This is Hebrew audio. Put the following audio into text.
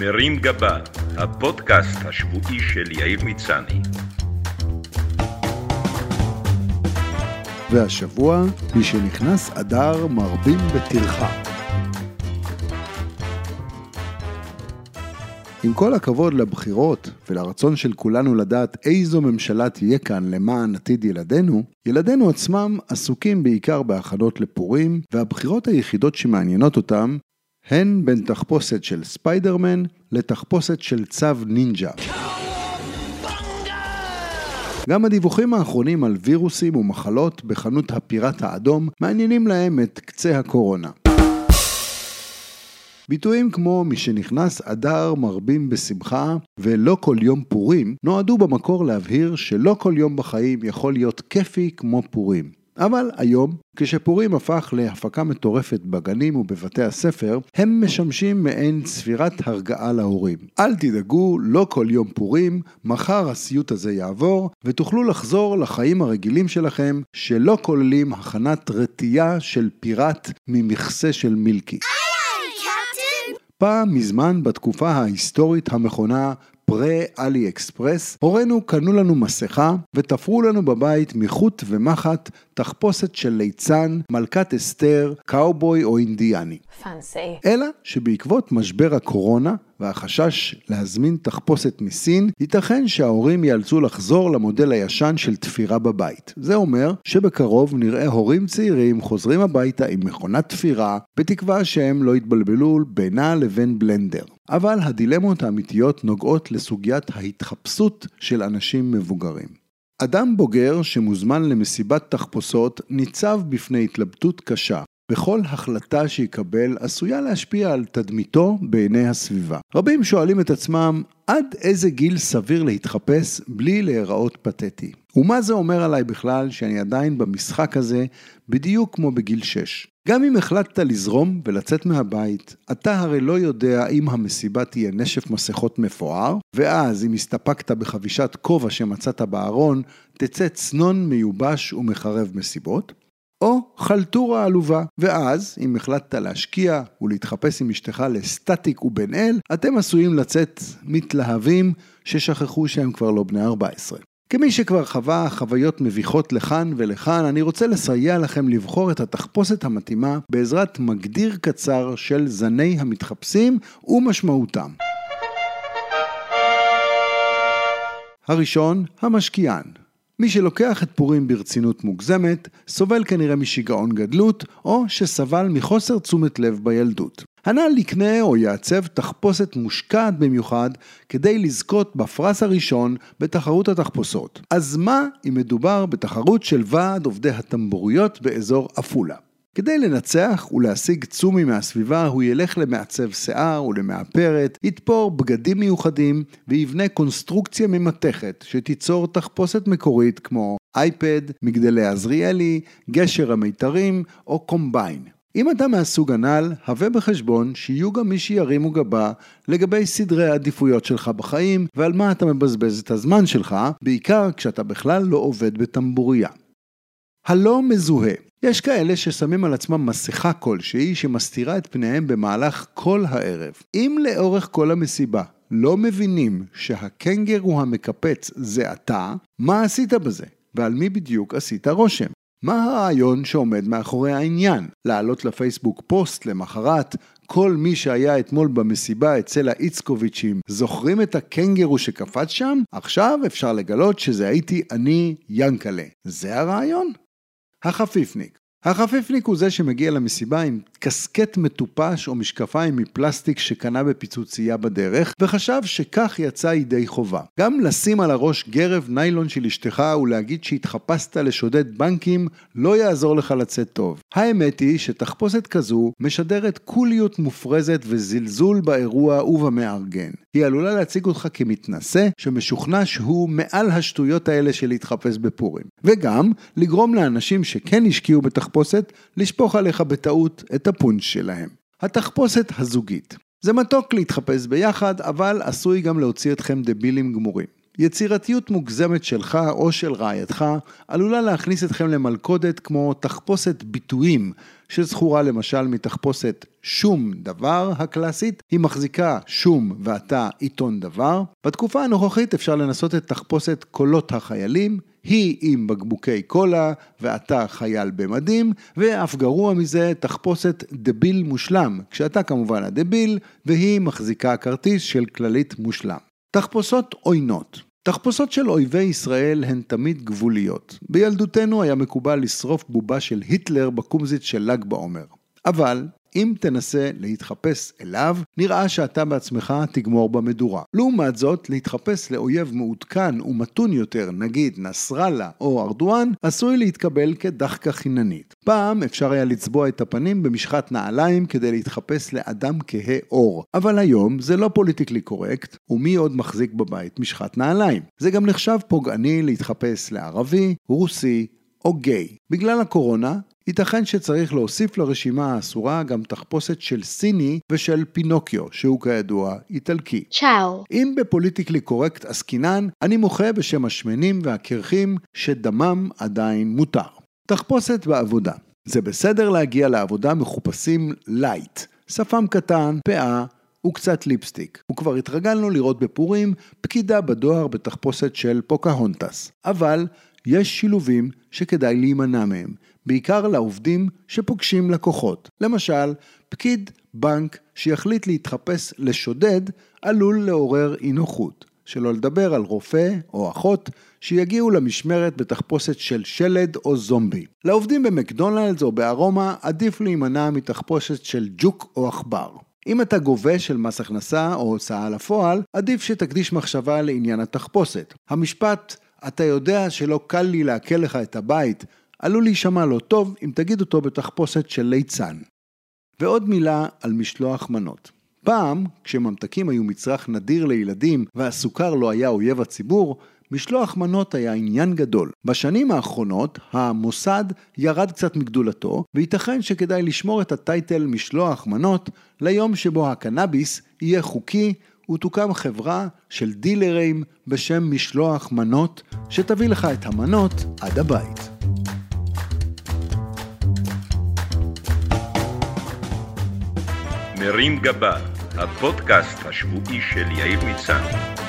מרים גבה, הפודקאסט השבועי של יאיר מצני. והשבוע, משנכנס אדר מרבים בטרחה. עם כל הכבוד לבחירות ולרצון של כולנו לדעת איזו ממשלה תהיה כאן למען עתיד ילדינו, ילדינו עצמם עסוקים בעיקר בהכנות לפורים, והבחירות היחידות שמעניינות אותם הן בין תחפושת של ספיידרמן לתחפושת של צו נינג'ה. גם הדיווחים האחרונים על וירוסים ומחלות בחנות הפיראט האדום מעניינים להם את קצה הקורונה. ביטויים כמו משנכנס אדר מרבים בשמחה ולא כל יום פורים נועדו במקור להבהיר שלא כל יום בחיים יכול להיות כיפי כמו פורים. אבל היום, כשפורים הפך להפקה מטורפת בגנים ובבתי הספר, הם משמשים מעין צפירת הרגעה להורים. אל תדאגו, לא כל יום פורים, מחר הסיוט הזה יעבור, ותוכלו לחזור לחיים הרגילים שלכם, שלא כוללים הכנת רטייה של פיראט ממכסה של מילקי. פעם מזמן בתקופה ההיסטורית המכונה פרה-אלי אקספרס, הורינו קנו לנו מסכה ותפרו לנו בבית מחוט ומחט תחפושת של ליצן, מלכת אסתר, קאובוי או אינדיאני. פאנסי. אלא שבעקבות משבר הקורונה והחשש להזמין תחפושת מסין, ייתכן שההורים ייאלצו לחזור למודל הישן של תפירה בבית. זה אומר שבקרוב נראה הורים צעירים חוזרים הביתה עם מכונת תפירה, בתקווה שהם לא יתבלבלו בינה לבין בלנדר. אבל הדילמות האמיתיות נוגעות לסוגיית ההתחפשות של אנשים מבוגרים. אדם בוגר שמוזמן למסיבת תחפושות ניצב בפני התלבטות קשה. בכל החלטה שיקבל עשויה להשפיע על תדמיתו בעיני הסביבה. רבים שואלים את עצמם עד איזה גיל סביר להתחפש בלי להיראות פתטי. ומה זה אומר עליי בכלל שאני עדיין במשחק הזה בדיוק כמו בגיל 6? גם אם החלטת לזרום ולצאת מהבית, אתה הרי לא יודע אם המסיבה תהיה נשף מסכות מפואר, ואז אם הסתפקת בחבישת כובע שמצאת בארון, תצא צנון מיובש ומחרב מסיבות, או חלטורה עלובה, ואז, אם החלטת להשקיע ולהתחפש עם אשתך לסטטיק ובן אל, אתם עשויים לצאת מתלהבים ששכחו שהם כבר לא בני 14. כמי שכבר חווה חוויות מביכות לכאן ולכאן, אני רוצה לסייע לכם לבחור את התחפושת המתאימה בעזרת מגדיר קצר של זני המתחפשים ומשמעותם. הראשון, המשקיען. מי שלוקח את פורים ברצינות מוגזמת, סובל כנראה משיגעון גדלות, או שסבל מחוסר תשומת לב בילדות. הנ"ל יקנה או יעצב תחפושת מושקעת במיוחד כדי לזכות בפרס הראשון בתחרות התחפושות. אז מה אם מדובר בתחרות של ועד עובדי הטמבוריות באזור עפולה? כדי לנצח ולהשיג צומי מהסביבה, הוא ילך למעצב שיער ולמאפרת, יתפור בגדים מיוחדים ויבנה קונסטרוקציה ממתכת שתיצור תחפושת מקורית כמו אייפד, מגדלי עזריאלי, גשר המיתרים או קומביין. אם אתה מהסוג הנ"ל, הווה בחשבון שיהיו גם מי שירימו גבה לגבי סדרי העדיפויות שלך בחיים ועל מה אתה מבזבז את הזמן שלך, בעיקר כשאתה בכלל לא עובד בטמבוריה. הלא מזוהה יש כאלה ששמים על עצמם מסכה כלשהי שמסתירה את פניהם במהלך כל הערב. אם לאורך כל המסיבה לא מבינים שהקנגרו המקפץ זה אתה, מה עשית בזה? ועל מי בדיוק עשית רושם? מה הרעיון שעומד מאחורי העניין? לעלות לפייסבוק פוסט למחרת, כל מי שהיה אתמול במסיבה אצל האיצקוביצ'ים זוכרים את הקנגרו שקפץ שם? עכשיו אפשר לגלות שזה הייתי אני, ינקלה. זה הרעיון? החפיפניק. החפיפניק הוא זה שמגיע למסיבה עם קסקט מטופש או משקפיים מפלסטיק שקנה בפיצוצייה בדרך, וחשב שכך יצא ידי חובה. גם לשים על הראש גרב ניילון של אשתך ולהגיד שהתחפשת לשודד בנקים, לא יעזור לך לצאת טוב. האמת היא שתחפושת כזו משדרת קוליות מופרזת וזלזול באירוע ובמארגן. היא עלולה להציג אותך כמתנשא, שמשוכנע שהוא מעל השטויות האלה של להתחפש בפורים. וגם, לגרום לאנשים שכן השקיעו בתחפושת, לשפוך עליך בטעות את הפונץ' שלהם. התחפושת הזוגית זה מתוק להתחפש ביחד, אבל עשוי גם להוציא אתכם דבילים גמורים. יצירתיות מוגזמת שלך או של רעייתך עלולה להכניס אתכם למלכודת כמו תחפושת ביטויים שזכורה למשל מתחפושת שום דבר הקלאסית, היא מחזיקה שום ואתה עיתון דבר. בתקופה הנוכחית אפשר לנסות את תחפושת קולות החיילים, היא עם בקבוקי קולה ואתה חייל במדים, ואף גרוע מזה תחפושת דביל מושלם, כשאתה כמובן הדביל והיא מחזיקה כרטיס של כללית מושלם. תחפושות עוינות תחפושות של אויבי ישראל הן תמיד גבוליות. בילדותנו היה מקובל לשרוף בובה של היטלר בקומזית של ל"ג בעומר. אבל אם תנסה להתחפש אליו, נראה שאתה בעצמך תגמור במדורה. לעומת זאת, להתחפש לאויב מעודכן ומתון יותר, נגיד נסראללה או ארדואן, עשוי להתקבל כדחקה חיננית. פעם אפשר היה לצבוע את הפנים במשחת נעליים כדי להתחפש לאדם כהה עור, אבל היום זה לא פוליטיקלי קורקט, ומי עוד מחזיק בבית משחת נעליים? זה גם נחשב פוגעני להתחפש לערבי, רוסי, או גיי. בגלל הקורונה, ייתכן שצריך להוסיף לרשימה האסורה גם תחפושת של סיני ושל פינוקיו, שהוא כידוע איטלקי. צ'או. אם ב politically correct עסקינן, אני מוחה בשם השמנים והקרחים שדמם עדיין מותר. תחפושת בעבודה. זה בסדר להגיע לעבודה מחופשים light, שפם קטן, פאה, וקצת ליפסטיק. וכבר התרגלנו לראות בפורים פקידה בדואר בתחפושת של פוקהונטס. אבל יש שילובים שכדאי להימנע מהם, בעיקר לעובדים שפוגשים לקוחות. למשל, פקיד בנק שיחליט להתחפש לשודד עלול לעורר אי נוחות. שלא לדבר על רופא או אחות שיגיעו למשמרת בתחפושת של שלד או זומבי. לעובדים במקדונלדס או בארומה עדיף להימנע מתחפושת של ג'וק או עכבר. אם אתה גובה של מס הכנסה או הוצאה לפועל, עדיף שתקדיש מחשבה לעניין התחפושת. המשפט אתה יודע שלא קל לי לעכל לך את הבית, עלול להישמע לא טוב אם תגיד אותו בתחפושת של ליצן. ועוד מילה על משלוח מנות. פעם, כשממתקים היו מצרך נדיר לילדים והסוכר לא היה אויב הציבור, משלוח מנות היה עניין גדול. בשנים האחרונות המוסד ירד קצת מגדולתו, וייתכן שכדאי לשמור את הטייטל משלוח מנות ליום שבו הקנאביס יהיה חוקי ותוקם חברה של דילרים בשם משלוח מנות, שתביא לך את המנות עד הבית. מרים גבה, הפודקאסט השבועי של יאיר מצני.